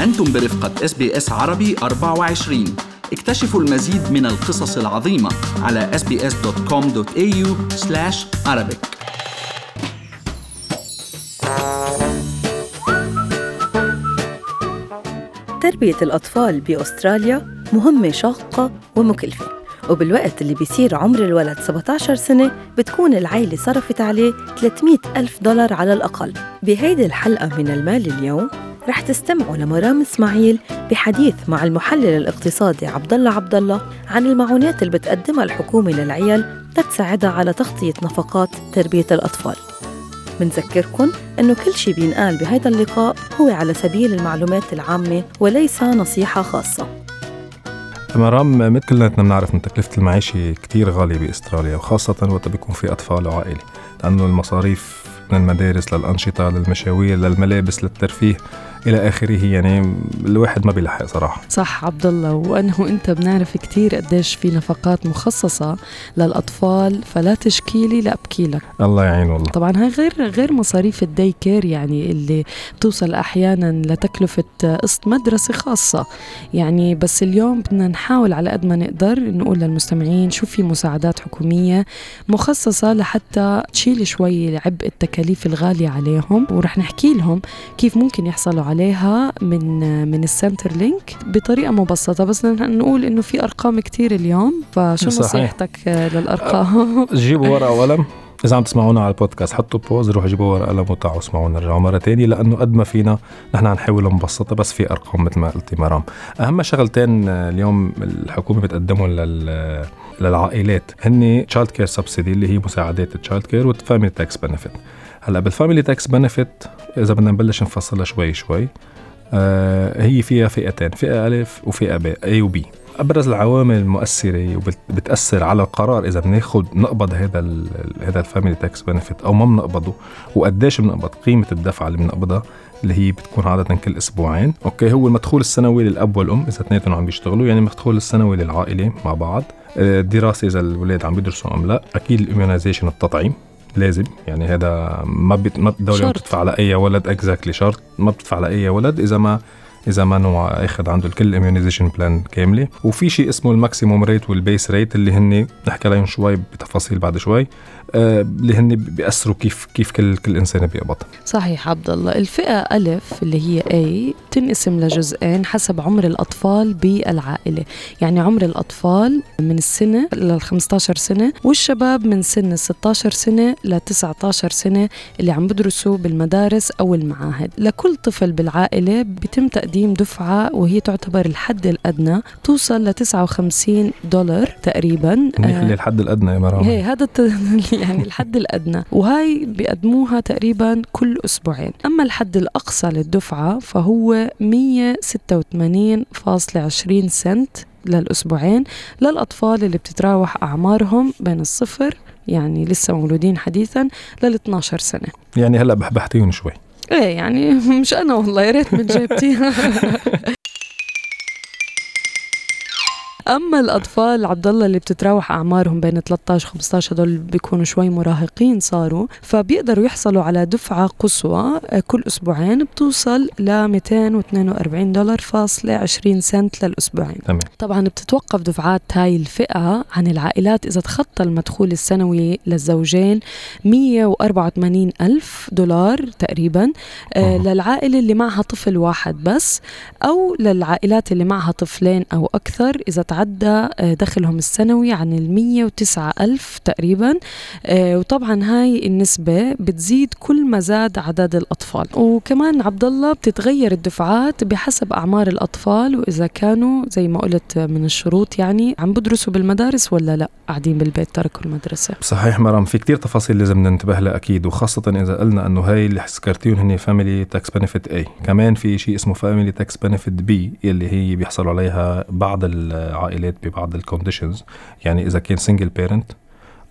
أنتم برفقة SBS عربي 24 اكتشفوا المزيد من القصص العظيمة على sbs.com.au arabic. تربية الأطفال بأستراليا مهمة شاقة ومكلفة وبالوقت اللي بيصير عمر الولد 17 سنة بتكون العيلة صرفت عليه 300 ألف دولار على الأقل. بهيدي الحلقة من المال اليوم رح تستمعوا لمرام إسماعيل بحديث مع المحلل الاقتصادي عبد الله عبد الله عن المعونات اللي بتقدمها الحكومة للعيال لتساعدها على تغطية نفقات تربية الأطفال. منذكركن أنه كل شيء بينقال بهذا اللقاء هو على سبيل المعلومات العامة وليس نصيحة خاصة. مرام مثل كلنا بنعرف إن تكلفة المعيشة كتير غالية بأستراليا وخاصة وقت بيكون في أطفال وعائلة لأنه المصاريف من المدارس للأنشطة للمشاوير للملابس للترفيه إلى آخره يعني الواحد ما بيلحق صراحة. صح عبد الله وأنا وأنت بنعرف كثير قديش في نفقات مخصصة للأطفال فلا تشكي لي لا أبكي لك. الله يعين والله. طبعا هاي غير غير مصاريف ال day care يعني اللي بتوصل أحيانا لتكلفة قسط مدرسة خاصة. يعني بس اليوم بدنا نحاول على قد ما نقدر نقول للمستمعين شو في مساعدات حكومية مخصصة لحتى تشيل شوي عبء التكاليف الغالية عليهم ورح نحكي لهم كيف ممكن يحصلوا عليها من من ال Centrelink بطريقة مبسطة. بس نقول إنه في أرقام كتير اليوم فشو صحيح. نصيحتك للأرقام؟ جيبوا ورقة وقلم. إذا عم تسمعونا على البودكاست حطوا pause روحوا جيبوا ورقة قلم وتعوا اسمعونا رجعوا مره تانية لأنه قد ما فينا نحن نحاول نبسطها بس في أرقام مثل ما قلتي مرام. أهم شغلتين اليوم الحكومة بتقدمهم لل للعائلات. هن child care subsidy اللي هي مساعدات ال child care وال family tax benefit هلأ بال family tax benefit إذا بدنا نبلش نفصلها شوي شوي آه هي فيها فئتين فئة ألف وفئة ب A و B أبرز العوامل المؤثرة وبتأثر على القرار إذا بناخذ نقبض هذا هذا ال family tax benefit أو ما بنقبضه وقديش بنقبض قيمة الدفعه اللي بنقبضها اللي هي بتكون عادة كل أسبوعين. okay هو المدخول السنوي للأب والأم إذا اثنينهم عم بيشتغلوا يعني المدخول السنوي للعائلة مع بعض. الدراسة آه، إذا الأولاد عم بيدرسوا أم لا. أكيد ال immunisation التطعيم لازم يعني هذا ما بت... ما الدولة ما بتدفع لأي ولد exactly شرط. ما بتدفع لأي ولد إذا ما إذا مانو آخذ عنده الكل immunisation plan كاملة. وفي شيء اسمه ال maximum rate وال base rate اللي هن نحكي عليهم شوي بتفاصيل بعد شوي. آه، اللي هن بيأثروا كيف كيف كل كل إنسان بيقبض. صحيح عبد الله الفئة ألف اللي هي A تنقسم لجزئين حسب عمر الأطفال بالعائلة. يعني عمر الأطفال من السنة لل 15 سنة والشباب من سن 16 سنة ل 19 سنة اللي عم بدرسوا بالمدارس أو المعاهد. لكل طفل بالعائلة بيتم تقديم دفعة وهي تعتبر الحد الأدنى توصل ل 59 دولار تقريبا. اللي الحد الأدنى يا مرام. هي هذا يعني الحد الأدنى. وهاي بيقدموها تقريبا كل أسبوعين. أما الحد الأقصى للدفعة فهو 186.20 سنت للأسبوعين للأطفال اللي بتتراوح أعمارهم بين الصفر يعني لسه مولودين حديثا لل 12 سنة. يعني هلأ بحبحتيهم شوي. إيه يعني مش أنا والله يا ريت من جيبتي. أما الأطفال عبد الله اللي بتتراوح أعمارهم بين 13 و 15 هدول بيكونوا شوي مراهقين صاروا فبيقدروا يحصلوا على دفعة قصوى آه، كل أسبوعين بتوصل ل 242 دولار فاصلة 20 سنت للأسبوعين تمام. طبعا بتتوقف دفعات هاي الفئة عن العائلات إذا تخطى المدخول السنوي للزوجين 184 ألف دولار تقريبا آه للعائلة اللي معها طفل واحد بس أو للعائلات اللي معها طفلين أو أكثر إذا تعدى آه، دخلهم السنوي عن ال 109 ألف تقريبا. آه، وطبعا هاي النسبة بتزيد كل ما زاد عدد الأطفال. وكمان عبد الله بتتغير الدفعات بحسب أعمار الأطفال وإذا كانوا زي ما قلت من الشروط يعني عم بدرسوا بالمدارس ولا لا؟ قاعدين بالبيت تركوا المدرسة. صحيح مرام في كتير تفاصيل لازم ننتبه لها أكيد وخاصة إذا قلنا أنه هاي اللي ذكرتيهم هن family tax benefit A كمان في شيء اسمه family tax benefit B اللي هي بيحصلوا عليها بعض عائلات ببعض ال conditions يعني إذا كان single parent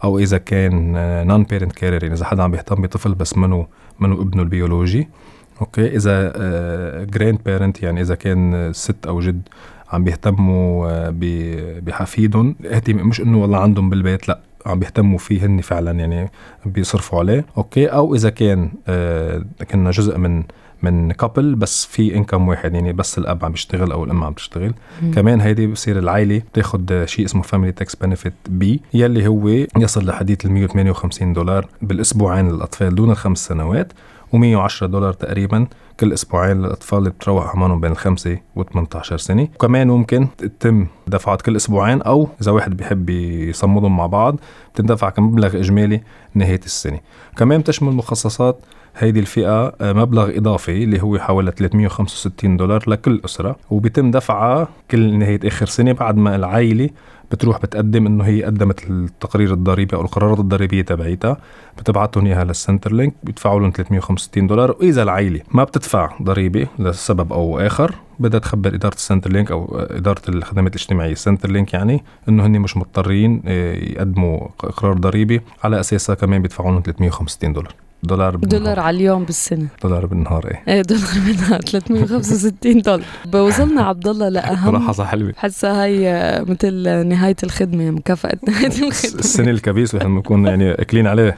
أو إذا كان non-parent carer يعني إذا حدا عم بيهتم بطفل بس منه منه ابنه البيولوجي أوكي؟ إذا grandparent يعني إذا كان ست أو جد عم بيهتموا آه، بحفيدهم مش إنه والله عندهم بالبيت لأ عم بيهتموا فيه هن فعلا يعني بيصرفوا عليه أوكي؟ أو إذا كان آه، كنا جزء من من couple بس في income واحد يعني بس الأب عم بيشتغل أو الأم عم تشتغل. كمان هيدي بصير العائلة بتاخذ شيء اسمه family tax benefit B يلي هو يصل لحدود ال 158 دولار بالأسبوعين للأطفال دون الخمس سنوات و110 دولار تقريبا كل أسبوعين للأطفال اللي بتراوح اعمارهم بين الخمسة و 18 سنة. وكمان ممكن تتم دفعات كل أسبوعين أو إذا واحد بيحب يصمدهم مع بعض بتندفع كمبلغ إجمالي نهاية السنة. كمان بتشمل مخصصات هيدي الفئة آه، مبلغ إضافي اللي هو حوالي 365 دولار لكل أسرة. وبيتم دفعها كل نهاية آخر سنة بعد ما العائلة بتروح بتقدم إنه هي قدمت التقرير الضريبي أو الإقرارات الضريبية تبعيتها. بتبعتهم إياها لل Centrelink بيدفعوا لهم 365 دولار. وإذا العائلة ما بتدفع ضريبة لسبب أو آخر بدها تخبر إدارة ال Centrelink أو إدارة الخدمات الاجتماعية ال Centrelink يعني إنه هن مش مضطرين آه، يقدموا اقرار ضريبي. على أساسها كمان بيدفعوا لهم 365 دولار. دولار بالنهار. دولار على اليوم بالسنة. دولار بالنهار إيه. إيه دولار بالنهار. 365 دولار. بوصلنا عبد الله لأهم ملاحظة حلوة. حاسة هاي آه، مثل نهاية الخدمة مكافأة نهاية الخدمة. السنة الكبيس ونحن بنكون يعني أكلين عليه.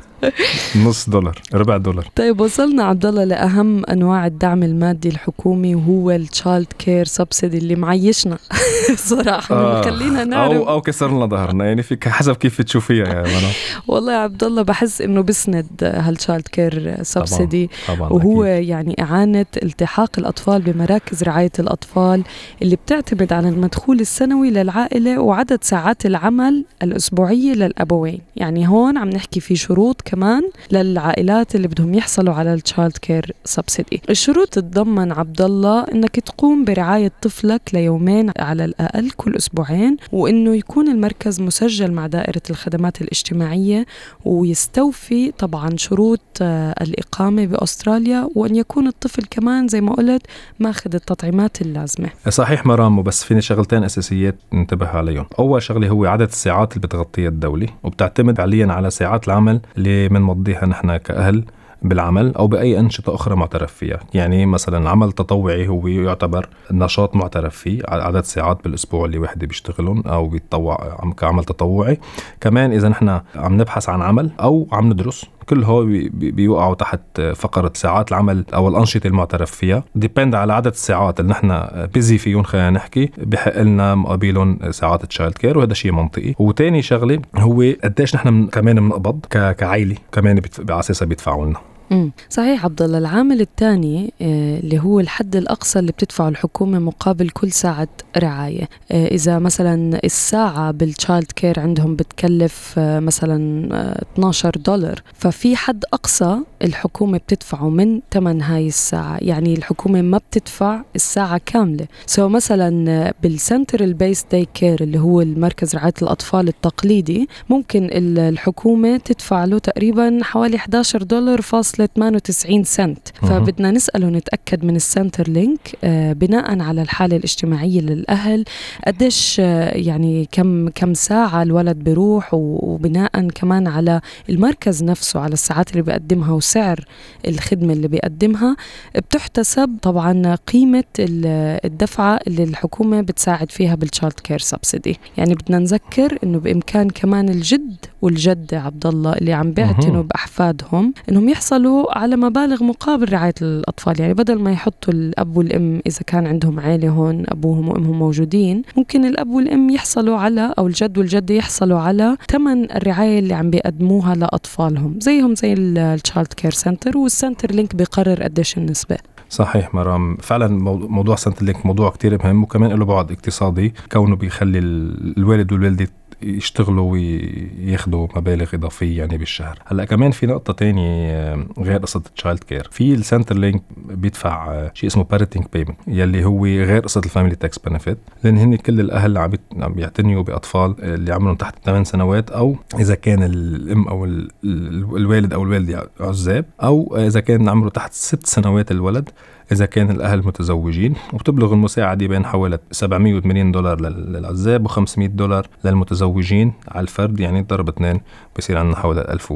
نص دولار ربع دولار طيب وصلنا عبد الله لأهم أنواع الدعم المادي الحكومي وهو ال childcare subsidy اللي معيشنا صراحة آه. خلينا نعرف أو أو كسر لنا ظهرنا يعني فيك حسب كيف تشوفيها يا منى والله يا عبد الله بحس إنه بسند هال childcare subsidy وهو أكيد. يعني إعانة التحاق الأطفال بمراكز رعاية الأطفال اللي بتعتمد على المدخول السنوي للعائلة وعدد ساعات العمل الأسبوعية للأبوين يعني هون عم نحكي في شروط كمان للعائلات اللي بدهم يحصلوا على ال childcare subsidy الشروط تتضمن عبد الله إنك تقوم برعاية طفلك ليومين على الأقل كل أسبوعين وإنه يكون المركز مسجل مع دائرة الخدمات الاجتماعية ويستوفي طبعا شروط آه، الإقامة بأستراليا وأن يكون الطفل كمان زي ما قلت ماخذ التطعيمات اللازمة. صحيح مرام بس فيني شغلتين أساسيات ننتبه عليهم. أول شغلة هو عدد الساعات اللي بتغطيها الدولة وبتعتمد فعليا على ساعات العمل اللي بنمضيها نحن كأهل بالعمل أو بأي أنشطة أخرى معترف فيها، يعني مثلا عمل تطوعي هو يعتبر نشاط معترف فيه عدد ساعات بالأسبوع اللي واحد بيشتغلهم أو بيتطوع عم- كعمل تطوعي، كمان إذا نحن عم نبحث عن عمل أو عم ندرس كل هو بي- بي- بيوقعوا تحت فقرة ساعات العمل أو الأنشطة المعترف فيها. depend على عدد الساعات اللي نحن busy فيهم خلينا نحكي. بحق لنا مقابلهم ساعات childcare وهذا شيء منطقي. وتاني شغلة هو قديش نحن كمان بنقبض كعائلة كمان على أساسها بيدفعوا لنا مم. صحيح عبد الله العامل الثاني آه، اللي هو الحد الأقصى اللي بتدفعه الحكومة مقابل كل ساعة رعاية. آه، إذا مثلا الساعة بال childcare عندهم بتكلف آه، مثلا آه، 12 دولار ففي حد أقصى الحكومة بتدفعه من ثمن هاي الساعة. يعني الحكومة ما بتدفع الساعة كاملة. so مثلا بال centre-based day care اللي هو المركز رعاية الأطفال التقليدي ممكن ال- الحكومة تدفع له تقريبا حوالي 11 دولار فاصلة 98 سنت. فبدنا نسأله نتأكد من ال Centrelink آه بناء على الحالة الاجتماعية للأهل قديش آه يعني كم كم ساعة الولد بيروح وبناء كمان على المركز نفسه على الساعات اللي بيقدمها وسعر الخدمة اللي بيقدمها بتحتسب طبعا قيمة ال- الدفعة اللي الحكومة بتساعد فيها بال childcare subsidy يعني بدنا نذكر إنه بإمكان كمان الجد والجدة عبد الله اللي عم بيعتنوا. بأحفادهم إنهم يحصلوا على مبالغ مقابل رعاية الأطفال. يعني بدل ما يحطوا الأب والأم إذا كان عندهم عيلة هون أبوهم وأمهم موجودين ممكن الأب والأم يحصلوا على أو الجد والجدة يحصلوا على ثمن الرعاية اللي عم بيقدموها لأطفالهم زيهم زي ال childcare centre وال Centrelink بيقرر قديش النسبة. صحيح مرام. فعلا مو- موضوع Centrelink موضوع كتير مهم وكمان له بعد اقتصادي كونه بيخلي ال- الوالد والوالدة يشتغلوا وياخذوا مبالغ إضافية يعني بالشهر. هلأ كمان في نقطة تانية آه، غير قصة ال childcare في ال Centrelink بيدفع آه، شيء اسمه parenting payment يلي هو غير قصة ال family tax benefit لأن هن كل الأهل عم بيعتنيوا بأطفال اللي عمرهم تحت 8 سنوات أو إذا كان الأم أو ال- ال- الوالد أو الوالدة عزاب أو إذا كان عمره تحت 6 سنوات الولد إذا كان الأهل متزوجين وبتبلغ المساعدة بين حوالي 780 دولار لل- للعزاب و500 دولار للمتزوجين على الفرد يعني ضرب اثنين بصير عندنا حوالي 1000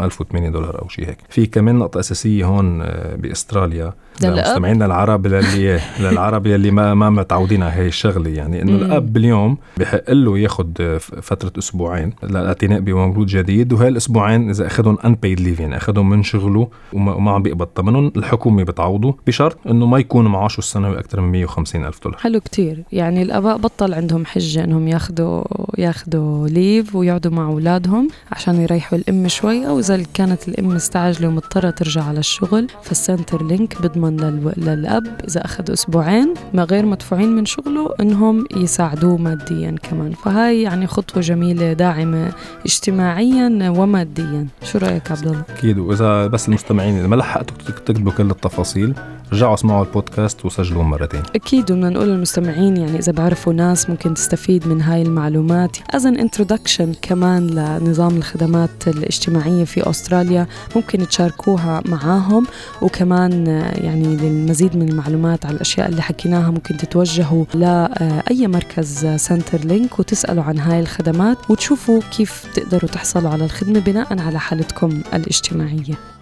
و 1008 دولار أو شيء هيك. في كمان نقطة أساسية هون آه، بأستراليا؟ لمستمعينا العرب يلي للعرب يلي ما ما متعودين على هي الشغلة. يعني إنه. الأب باليوم بحق له ياخذ فترة أسبوعين للأعتناء بمولود جديد. وهي الاسبوعين إذا اخذهم unpaid leave يعني اخذهم من شغله وما, وما عم بيقبض. ثمنهم الحكومة بتعوضه بشرط إنه ما يكون معاشه السنوي أكثر من 150 ألف دولار. حلو كتير. يعني الأباء بطل عندهم حجة إنهم ياخذوا ياخذوا leave ويقعدوا مع أولادهم عشان يريحوا الأم شوي أو اذا كانت الأم مستعجلة ومضطرة ترجع على الشغل فال Centrelink بضمن للو... للأب إذا أخذ أسبوعين ما غير مدفوعين من شغله إنهم يساعدوه ماديا كمان. فهاي يعني خطوة جميلة داعمة اجتماعيا وماديا. شو رأيك عبد الله أكيد وإذا بس المستمعين إذا ما لحقتوا تكتبوا كل التفاصيل رجعوا اسمعوا البودكاست وسجلوه مرتين. أكيد وبدنا نقول للمستمعين يعني إذا بعرفوا ناس ممكن تستفيد من هاي المعلومات. as an introduction كمان لنظام الخدمات الاجتماعية في أستراليا ممكن تشاركوها معاهم. وكمان آه، يعني للمزيد من المعلومات على الأشياء اللي حكيناها ممكن تتوجهوا لاي مركز Centrelink وتسألوا عن هاي الخدمات وتشوفوا كيف تقدروا تحصلوا على الخدمة بناء على حالتكم الاجتماعية.